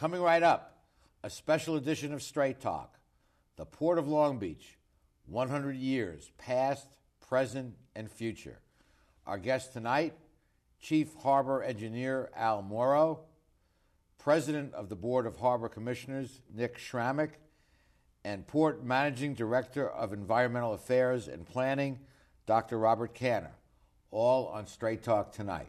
Coming right up, a special edition of Straight Talk. The Port of Long Beach, 100 years, past, present, and future. Our guest tonight, Chief Harbor Engineer Al Moro, President of the Board of Harbor Commissioners Nick Sramek, and Port Managing Director of Environmental Affairs and Planning Dr. Robert Kanter, all on Straight Talk tonight.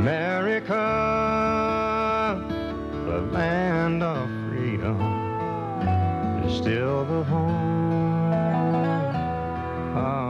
America, the land of freedom, is still the home of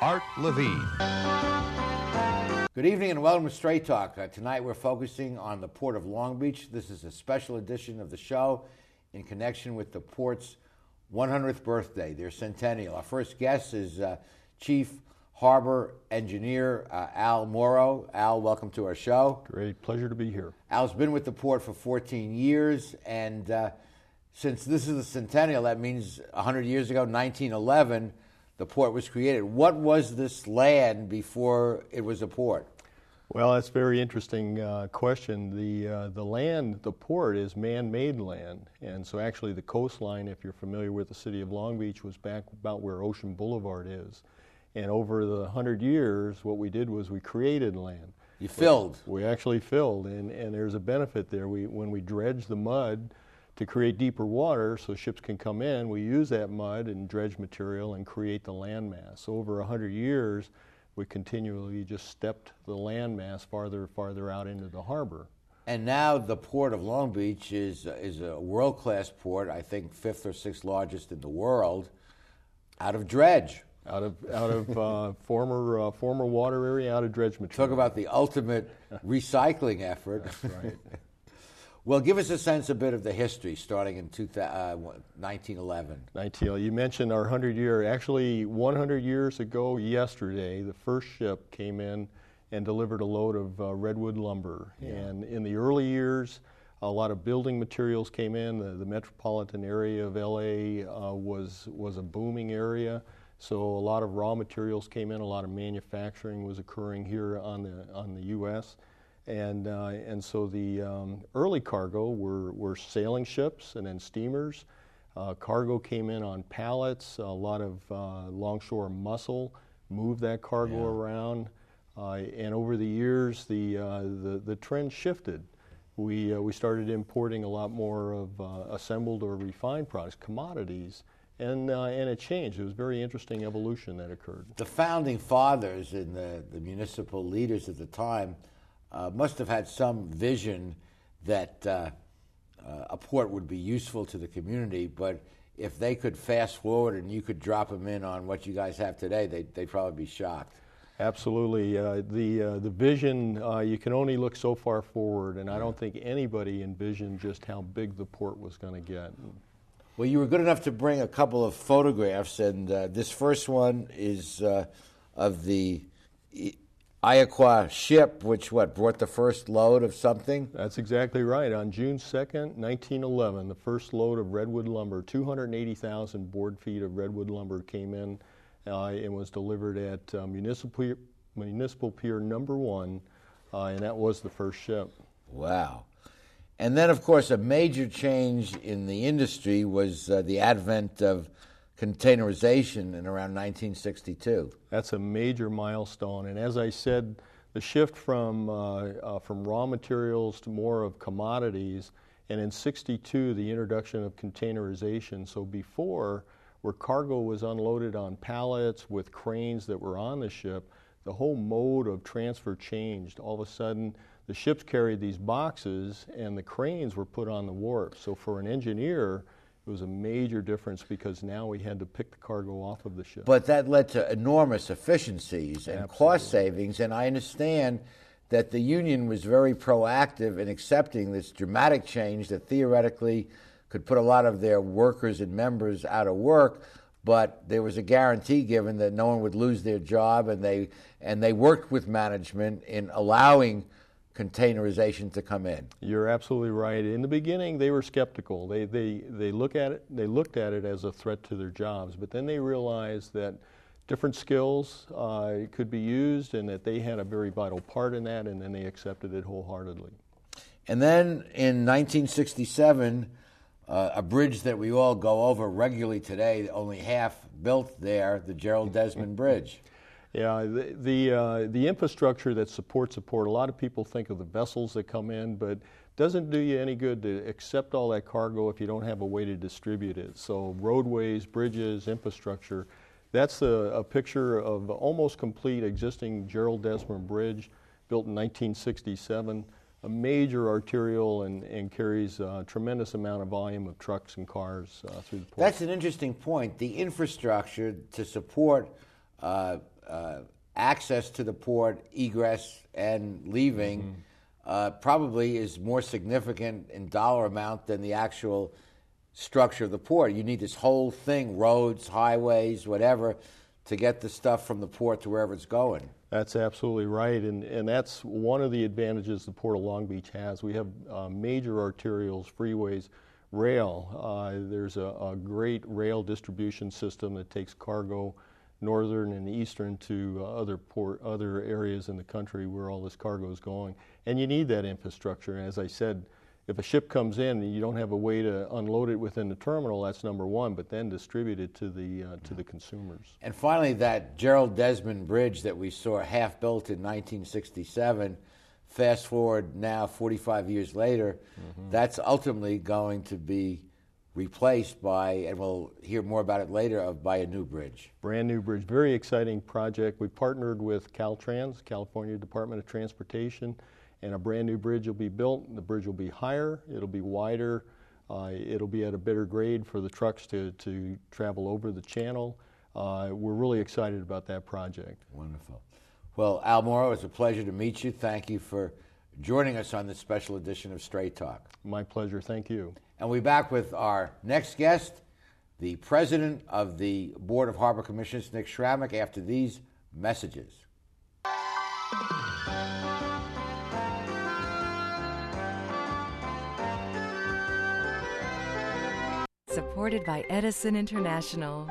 Art Levine. Good evening and welcome to Straight Talk. Uh, tonight we're focusing on the Port of Long Beach. This is a special edition of the show in connection with the port's 100th birthday, their centennial. Our first guest is uh, Chief Harbor Engineer uh, Al Moro. Al, welcome to our show. Great pleasure to be here. Al's been with the port for 14 years, and uh, since this is the centennial, that means 100 years ago, 1911, the port was created. What was this land before it was a port? Well, that's a very interesting uh, question. The uh, the land, the port, is man-made land, and so actually the coastline, if you're familiar with the city of Long Beach, was back about where Ocean Boulevard is. And over the hundred years, what we did was we created land. You filled. We actually filled, and, and there's a benefit there. We when we dredge the mud to create deeper water so ships can come in, we use that mud and dredge material and create the landmass. So over hundred years, we continually just stepped the landmass farther and farther out into the harbor. And now the port of Long Beach is is a world class port. I think fifth or sixth largest in the world, out of dredge. Out of out of uh, former uh, former water area, out of dredge material. Talk about the ultimate recycling effort. right. well, give us a sense a bit of the history, starting in two, uh, 1911. 19, you mentioned our 100 year. Actually, 100 years ago yesterday, the first ship came in and delivered a load of uh, redwood lumber. And in the early years, a lot of building materials came in. The, the metropolitan area of LA uh, was was a booming area, so a lot of raw materials came in. A lot of manufacturing was occurring here on the on the U.S. And uh, and so the um, early cargo were were sailing ships and then steamers. Uh, cargo came in on pallets. A lot of uh, longshore muscle moved that cargo Yeah. around. Uh, and over the years, the, uh, the, the trend shifted. We, uh, we started importing a lot more of uh, assembled or refined products, commodities, and, uh, and it changed. It was a very interesting evolution that occurred. The founding fathers and the, the municipal leaders at the time uh, must have had some vision that uh, uh, a port would be useful to the community, but if they could fast forward and you could drop them in on what you guys have today, they'd, they'd probably be shocked. Absolutely. Uh, the, uh, the vision, uh, you can only look so far forward, and I don't think anybody envisioned just how big the port was going to get. Well, you were good enough to bring a couple of photographs, and uh, this first one is uh, of the Iaqua ship, which what brought the first load of something. That's exactly right. On June 2nd, 1911, the first load of redwood lumber, 280,000 board feet of redwood lumber came in uh, and was delivered at uh, Municipal, Municipal Pier Number One, uh, and that was the first ship. Wow. And then, of course, a major change in the industry was uh, the advent of containerization in around 1962. That's a major milestone. And as I said, the shift from, uh, uh, from raw materials to more of commodities, and in 62, the introduction of containerization. So before, where cargo was unloaded on pallets with cranes that were on the ship, the whole mode of transfer changed. All of a sudden, the ships carried these boxes and the cranes were put on the wharf. So for an engineer, it was a major difference because now we had to pick the cargo off of the ship. But that led to enormous efficiencies and Absolutely. cost savings, and I understand that the union was very proactive in accepting this dramatic change that theoretically could put a lot of their workers and members out of work, but there was a guarantee given that no one would lose their job, and they and they worked with management in allowing containerization to come in. You're absolutely right. In the beginning, they were skeptical. They, they, they, look at it, they looked at it as a threat to their jobs, but then they realized that different skills uh, could be used and that they had a very vital part in that, and then they accepted it wholeheartedly. And then in 1967, uh, a bridge that we all go over regularly today, only half built there, the Gerald Desmond Bridge. Yeah, the the, uh, the infrastructure that supports the port. A lot of people think of the vessels that come in, but doesn't do you any good to accept all that cargo if you don't have a way to distribute it. So roadways, bridges, infrastructure. That's a, a picture of almost complete existing Gerald Desmond Bridge, built in 1967. A major arterial and, and carries a tremendous amount of volume of trucks and cars uh, through the port. That's an interesting point. The infrastructure to support uh, uh, access to the port, egress, and leaving Mm-hmm. uh, probably is more significant in dollar amount than the actual structure of the port. You need this whole thing roads, highways, whatever to get the stuff from the port to wherever it's going. That's absolutely right, and, and that's one of the advantages the Port of Long Beach has. We have uh, major arterials, freeways, rail. Uh, there's a, a great rail distribution system that takes cargo northern and eastern to uh, other port, other areas in the country where all this cargo is going. And you need that infrastructure. And as I said, if a ship comes in and you don't have a way to unload it within the terminal, that's number one. But then distribute it to the uh, to the consumers. And finally, that Gerald Desmond Bridge that we saw half built in 1967, fast forward now 45 years later, that's ultimately going to be replaced by, and we'll hear more about it later, of by a new bridge. brand new bridge, very exciting project. We partnered with Caltrans, California Department of Transportation, and a brand new bridge will be built. The bridge will be higher, it'll be wider, uh, it'll be at a better grade for the trucks to, to travel over the channel. Uh, we're really excited about that project. Wonderful. Well, Al Moro, it's a pleasure to meet you. Thank you for joining us on this special edition of Straight Talk. My pleasure, thank you. And we'll be back with our next guest, the president of the Board of Harbor Commissioners, Nick Sramek, after these messages. Supported by Edison International.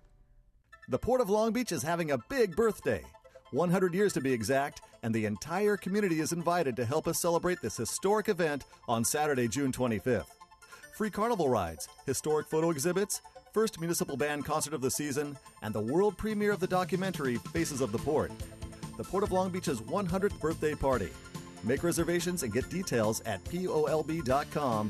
The Port of Long Beach is having a big birthday. 100 years to be exact, and the entire community is invited to help us celebrate this historic event on Saturday, June 25th. Free carnival rides, historic photo exhibits, first municipal band concert of the season, and the world premiere of the documentary Faces of the Port. The Port of Long Beach's 100th birthday party. Make reservations and get details at polb.com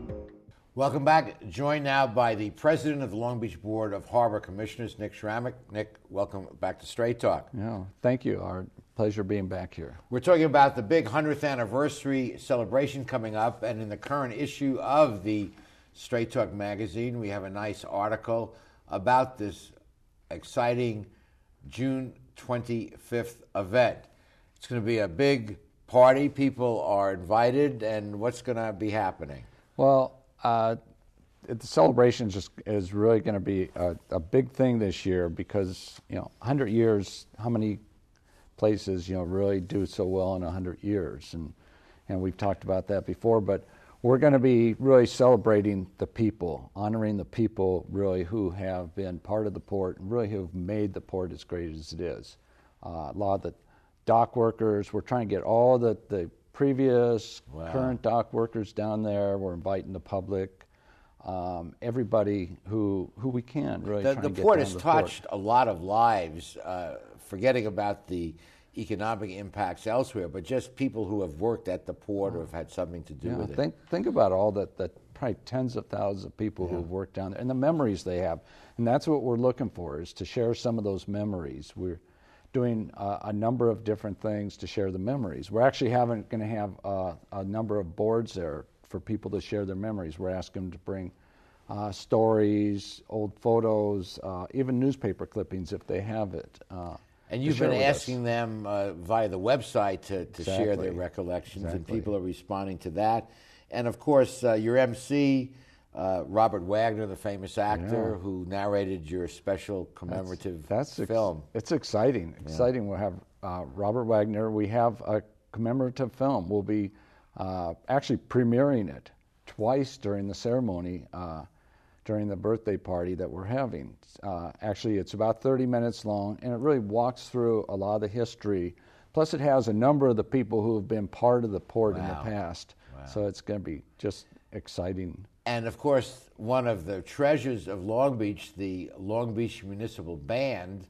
Welcome back. Joined now by the president of the Long Beach Board of Harbor Commissioners, Nick Sramek. Nick, welcome back to Straight Talk. Yeah, thank you. Our pleasure being back here. We're talking about the big 100th anniversary celebration coming up, and in the current issue of the Straight Talk magazine, we have a nice article about this exciting June 25th event. It's going to be a big party. People are invited, and what's going to be happening? Well, uh, the celebration just is really going to be a, a, big thing this year because you know 100 years how many places you know really do so well in 100 years? And and we've talked about that before but we're going to be really celebrating the people honoring the people really who have been part of the port and really who have made the port as great as it is. Uh, a lot of the dock workers we're trying to get all the, the previous wow. current dock workers down there. We're inviting the public, um, everybody who who we can. Really, the, the port has touched port. a lot of lives. Uh, forgetting about the economic impacts elsewhere, but just people who have worked at the port or have had something to do yeah, with it. Think think about all that that probably tens of thousands of people yeah. who have worked down there and the memories they have, and that's what we're looking for is to share some of those memories. We're doing uh, a number of different things to share the memories. We're actually having going to have uh, a number of boards there for people to share their memories. We're asking them to bring uh, stories, old photos, uh, even newspaper clippings if they have it. Uh, and you've been asking us. them uh, via the website to, to exactly. share their recollections, exactly. and people are responding to that. And of course, your MC. Uh, Robert Wagner, the famous actor yeah. who narrated your special commemorative that's, that's film. Ex- it's exciting. Exciting. Yeah. We'll have uh, Robert Wagner. We have a commemorative film. We'll be uh, actually premiering it twice during the ceremony, uh, during the birthday party that we're having. Uh, actually, it's about 30 minutes long, and it really walks through a lot of the history. Plus, it has a number of the people who have been part of the port wow. in the past. Wow. So it's going to be just exciting and of course, one of the treasures of Long Beach, the Long Beach Municipal Band,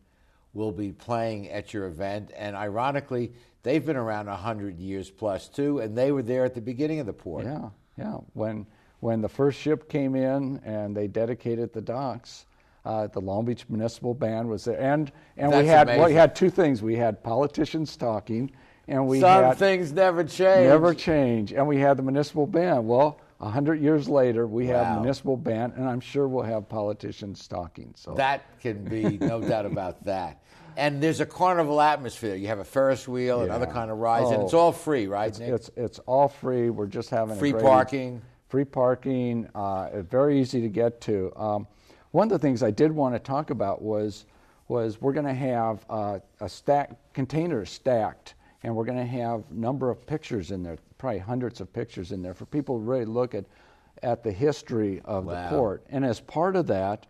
will be playing at your event. And ironically, they've been around 100 years plus too, and they were there at the beginning of the port. Yeah, yeah. When, when the first ship came in and they dedicated the docks, uh, the Long Beach Municipal Band was there. And, and we, had, well, we had two things. We had politicians talking, and we Some had. things never change. Never change. And we had the municipal band. Well, a hundred years later, we wow. have municipal band, and I'm sure we'll have politicians talking. So that can be no doubt about that. And there's a carnival atmosphere. You have a Ferris wheel yeah. and other kind of rides, oh, and it's all free, right? It's, it's, it's all free. We're just having free great, parking. Free parking. Uh, very easy to get to. Um, one of the things I did want to talk about was was we're going to have uh, a stack containers stacked, and we're going to have a number of pictures in there probably hundreds of pictures in there for people to really look at, at the history of wow. the port. And as part of that,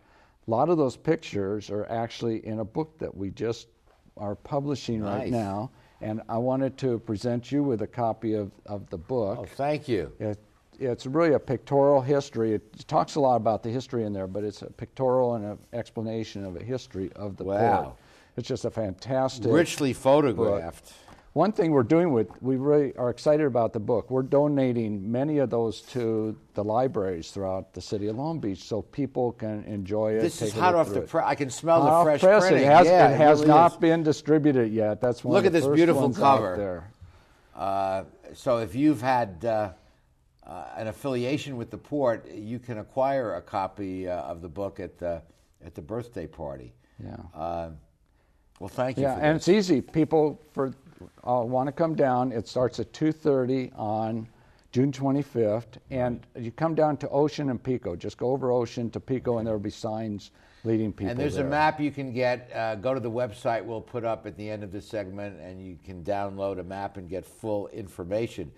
a lot of those pictures are actually in a book that we just are publishing nice. right now. And I wanted to present you with a copy of, of the book. Oh, thank you. It, it's really a pictorial history. It talks a lot about the history in there, but it's a pictorial and an explanation of a history of the wow. port. It's just a fantastic, richly photographed. Book. One thing we're doing with, we really are excited about the book. We're donating many of those to the libraries throughout the city of Long Beach so people can enjoy it. This is hot off the press. I can smell hot the fresh press. printing. It has, yeah, it has really not is. been distributed yet. That's one Look of at the this beautiful cover. There. Uh, so if you've had uh, uh, an affiliation with the port, you can acquire a copy uh, of the book at the at the birthday party. Yeah. Uh, well, thank you. Yeah, for and this. it's easy. People for uh, want to come down. It starts at 2:30 on June 25th, and you come down to Ocean and Pico. Just go over Ocean to Pico, and there will be signs leading people. And there's there. a map you can get. Uh, go to the website we'll put up at the end of this segment, and you can download a map and get full information.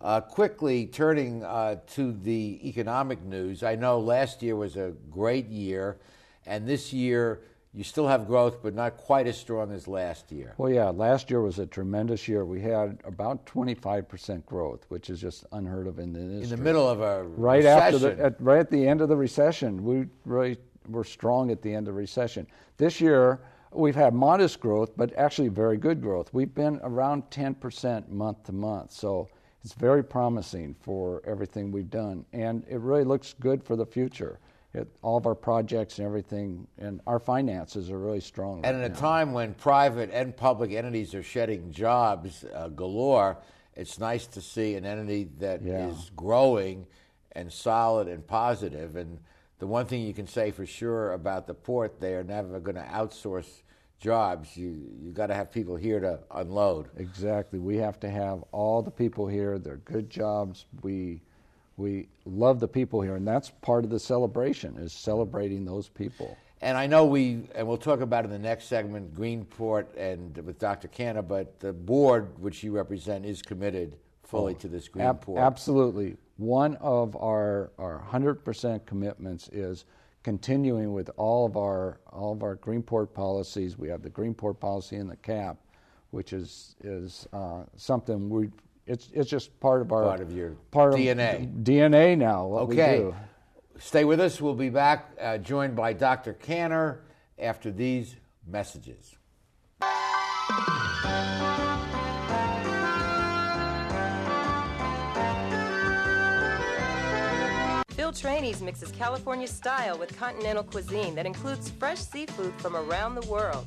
Uh, quickly turning uh, to the economic news, I know last year was a great year, and this year you still have growth, but not quite as strong as last year. Well, yeah, last year was a tremendous year. We had about 25% growth, which is just unheard of in the industry. In the middle of a right recession. after the at, right at the end of the recession, we really were strong at the end of the recession. This year, we've had modest growth, but actually very good growth. We've been around 10% month to month, so it's very promising for everything we've done, and it really looks good for the future. It, all of our projects and everything, and our finances are really strong. And right in a time when private and public entities are shedding jobs uh, galore, it's nice to see an entity that is Yeah. growing and solid and positive. And the one thing you can say for sure about the port, they are never going to outsource jobs. You you got to have people here to unload. Exactly. We have to have all the people here. They're good jobs. We we love the people here, and that's part of the celebration is celebrating those people. And I know we, and we'll talk about in the next segment, Greenport and with Dr. Kanter, but the board, which you represent, is committed fully to this Oh, Ab- Greenport. absolutely. One of our our hundred percent commitments is continuing with all of our all of our Greenport policies. We have the Greenport policy and the CAP, which is is uh, something we. It's it's just part of our Part of your part DNA. Of DNA now. What okay. we do. Stay with us. We'll be back, uh, joined by Dr. Kanter after these messages. Phil Trani's mixes California style with continental cuisine that includes fresh seafood from around the world.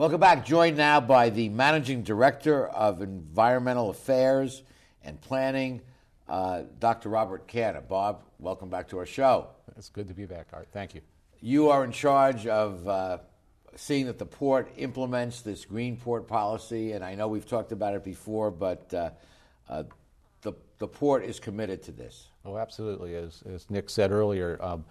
Welcome back. Joined now by the Managing Director of Environmental Affairs and Planning, uh, Dr. Robert Kanter. Bob, welcome back to our show. It's good to be back, Art. Thank you. You are in charge of uh, seeing that the port implements this green port policy, and I know we've talked about it before, but uh, uh, the, the port is committed to this. Oh, absolutely. As, as Nick said earlier, um,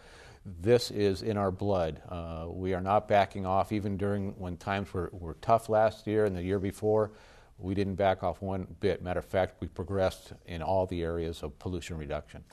this is in our blood. Uh, we are not backing off, even during when times were, were tough last year and the year before. We didn't back off one bit. Matter of fact, we progressed in all the areas of pollution reduction.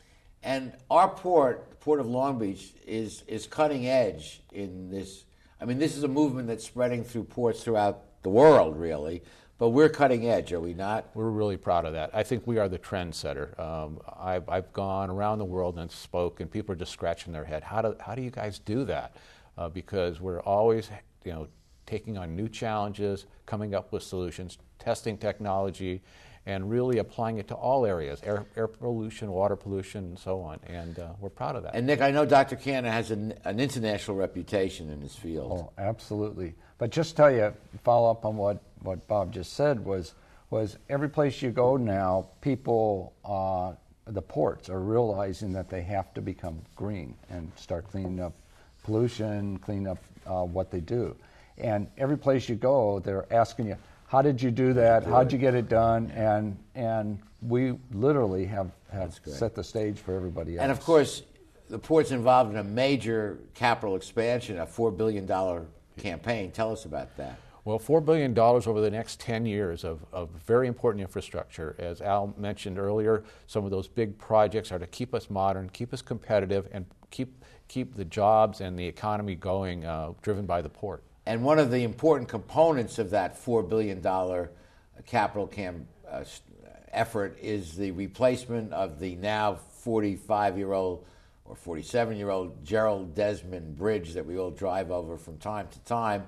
And our port, the Port of Long Beach, is, is cutting edge in this. I mean, this is a movement that's spreading through ports throughout the world, really, But we're cutting edge, are we not? We're really proud of that. I think we are the trendsetter. Um, I've, I've gone around the world and spoke, and people are just scratching their head. How do, how do you guys do that? Uh, because we're always, you know, taking on new challenges, coming up with solutions, testing technology, and really applying it to all areas air, air pollution, water pollution, and so on. And uh, we're proud of that. And Nick, I know Dr. Kanter has an, an international reputation in this field. Oh, absolutely. But just tell you, follow up on what, what Bob just said was was every place you go now, people, uh, the ports are realizing that they have to become green and start cleaning up pollution, clean up uh, what they do. And every place you go, they're asking you, how did you do that? How'd you get it done? And and we literally have, have set the stage for everybody else. And of course, the port's involved in a major capital expansion, a $4 billion campaign. Tell us about that. Well, $4 billion over the next 10 years of, of very important infrastructure. As Al mentioned earlier, some of those big projects are to keep us modern, keep us competitive, and keep, keep the jobs and the economy going, uh, driven by the port. And one of the important components of that $4 billion capital cam, uh, effort is the replacement of the now 45 year old or 47 year old Gerald Desmond Bridge that we all drive over from time to time.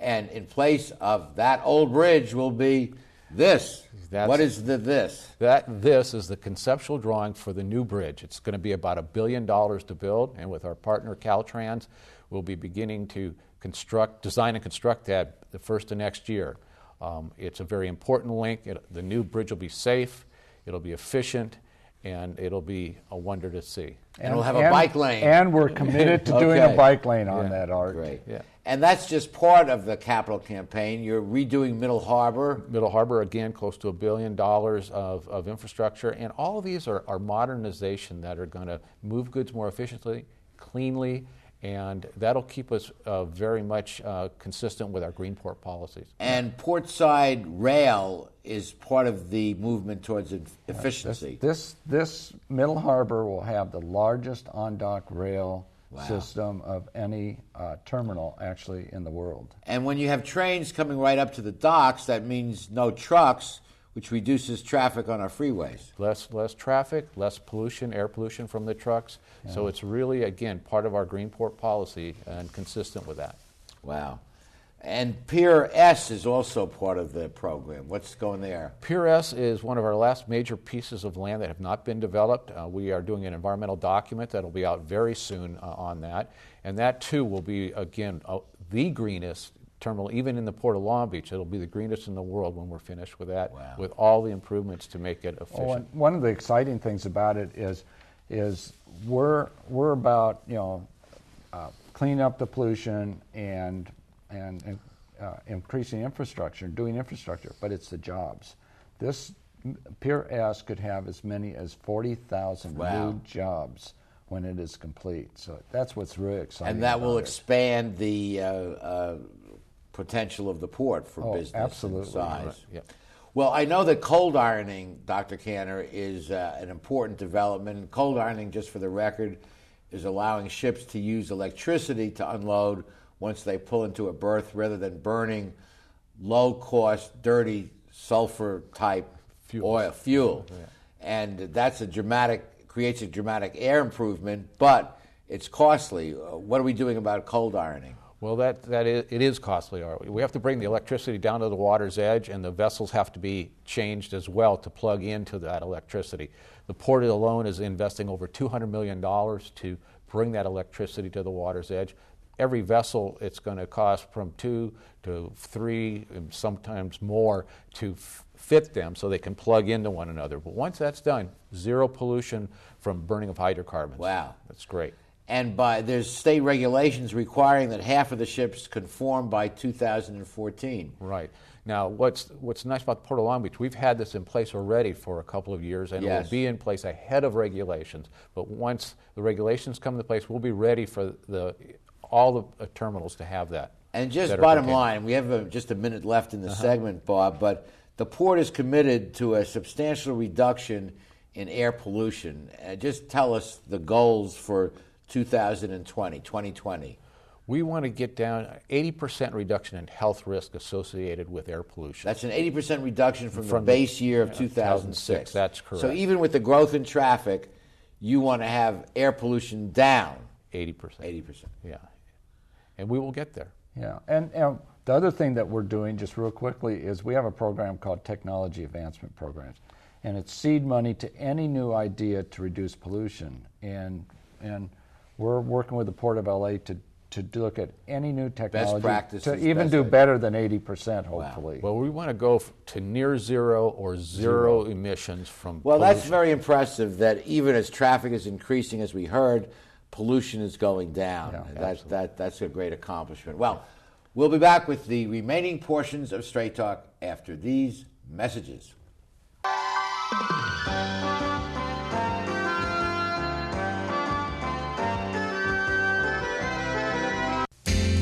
And in place of that old bridge will be this. That's, what is the this? That this is the conceptual drawing for the new bridge. It's going to be about a billion dollars to build, and with our partner Caltrans, we'll be beginning to construct, design and construct that the first of next year. Um, it's a very important link. It, the new bridge will be safe, it'll be efficient, and it'll be a wonder to see. And, and we'll have a bike lane. And we're committed to okay. doing a bike lane on yeah. that, Art. Great. Yeah. And that's just part of the capital campaign. You're redoing Middle Harbor. Middle Harbor, again, close to a billion dollars of, of infrastructure. And all of these are, are modernization that are going to move goods more efficiently, cleanly, and that'll keep us uh, very much uh, consistent with our Greenport policies. And portside rail is part of the movement towards efficiency. This, this, this Middle Harbor will have the largest on dock rail wow. system of any uh, terminal actually in the world. And when you have trains coming right up to the docks, that means no trucks which reduces traffic on our freeways. Less, less traffic, less pollution, air pollution from the trucks. Yeah. So it's really, again, part of our Greenport policy and consistent with that. Wow. And Pier S is also part of the program. What's going there? Pier S is one of our last major pieces of land that have not been developed. Uh, we are doing an environmental document that will be out very soon uh, on that. And that too will be, again, uh, the greenest terminal, even in the Port of Long Beach. It'll be the greenest in the world when we're finished with that, wow. with all the improvements to make it efficient. Oh, one of the exciting things about it is, is we're, we're about, you know, uh, cleaning up the pollution and, and, and uh, increasing infrastructure, and doing infrastructure, but it's the jobs. This Pier S could have as many as 40,000 wow. new jobs when it is complete. So that's what's really exciting. And that will it. expand the uh, uh, potential of the port for oh, business absolutely. size. Right. Yep. Well, I know that cold ironing, Dr. Kanter, is uh, an important development. Cold ironing, just for the record, is allowing ships to use electricity to unload once they pull into a berth rather than burning low cost, dirty sulfur type fuel. oil fuel. Yeah. And that's a dramatic, creates a dramatic air improvement, but it's costly. Uh, what are we doing about cold ironing? Well, that, that is, it is costly. We have to bring the electricity down to the water's edge, and the vessels have to be changed as well to plug into that electricity. The port alone is investing over $200 million to bring that electricity to the water's edge. Every vessel, it's going to cost from two to three, and sometimes more, to f- fit them so they can plug into one another. But once that's done, zero pollution from burning of hydrocarbons. Wow. That's great and by there's state regulations requiring that half of the ships conform by 2014. Right. Now, what's what's nice about the Port of Long Beach, we've had this in place already for a couple of years, and yes. it will be in place ahead of regulations. But once the regulations come into place, we'll be ready for the all the uh, terminals to have that. And just bottom line, we have a, just a minute left in the uh-huh. segment, Bob, but the port is committed to a substantial reduction in air pollution. Uh, just tell us the goals for 2020, 2020? We want to get down 80% reduction in health risk associated with air pollution. That's an 80% reduction from, From the the- base year of yeah, 2006. 2006, that's correct. So even with the growth in traffic, you want to have air pollution down 80%. 80%. Yeah. And we will get there. Yeah, and, and the other thing that we're doing, just real quickly, is we have a program called Technology Advancement Programs, and it's seed money to any new idea to reduce pollution. And and we're working with the Port of LA to to look at any new technology practices, to even best do ideas. better than 80%, hopefully. Well, we want to go f- to near zero or zero, emissions from Well, that's very impressive that even as traffic is increasing, as we heard, pollution is going down. that, that, that's a great accomplishment. Well, we'll be back with the remaining portions of Straight Talk after these messages.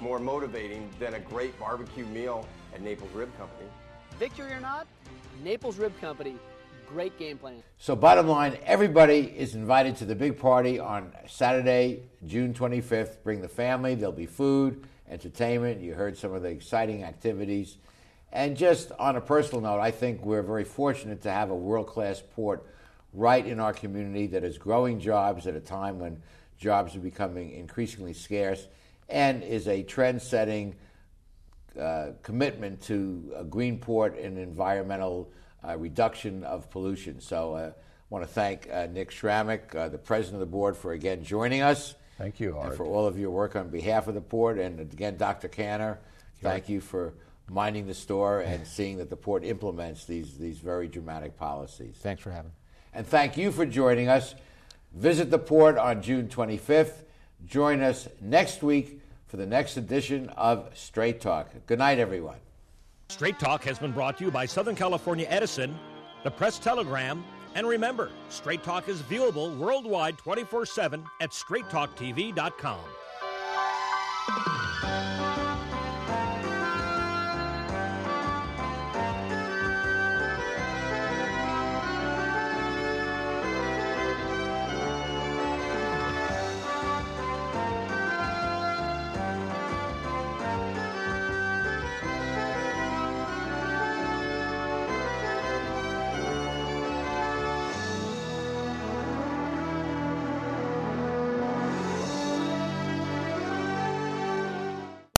more motivating than a great barbecue meal at Naples Rib Company. Victory or not, Naples Rib Company, great game plan. So, bottom line, everybody is invited to the big party on Saturday, June 25th. Bring the family, there'll be food, entertainment. You heard some of the exciting activities. And just on a personal note, I think we're very fortunate to have a world class port right in our community that is growing jobs at a time when jobs are becoming increasingly scarce and is a trend setting uh, commitment to a green port and environmental uh, reduction of pollution. So I uh, want to thank uh, Nick Sramek, uh, the president of the board, for again joining us. Thank you, And for all of your work on behalf of the port. And again, Dr. Kanter, thank you for minding the store and seeing that the port implements these, these very dramatic policies. Thanks for having me. And thank you for joining us. Visit the port on June 25th. Join us next week for the next edition of Straight Talk. Good night, everyone. Straight Talk has been brought to you by Southern California Edison, the Press Telegram, and remember, Straight Talk is viewable worldwide 24 7 at straighttalktv.com.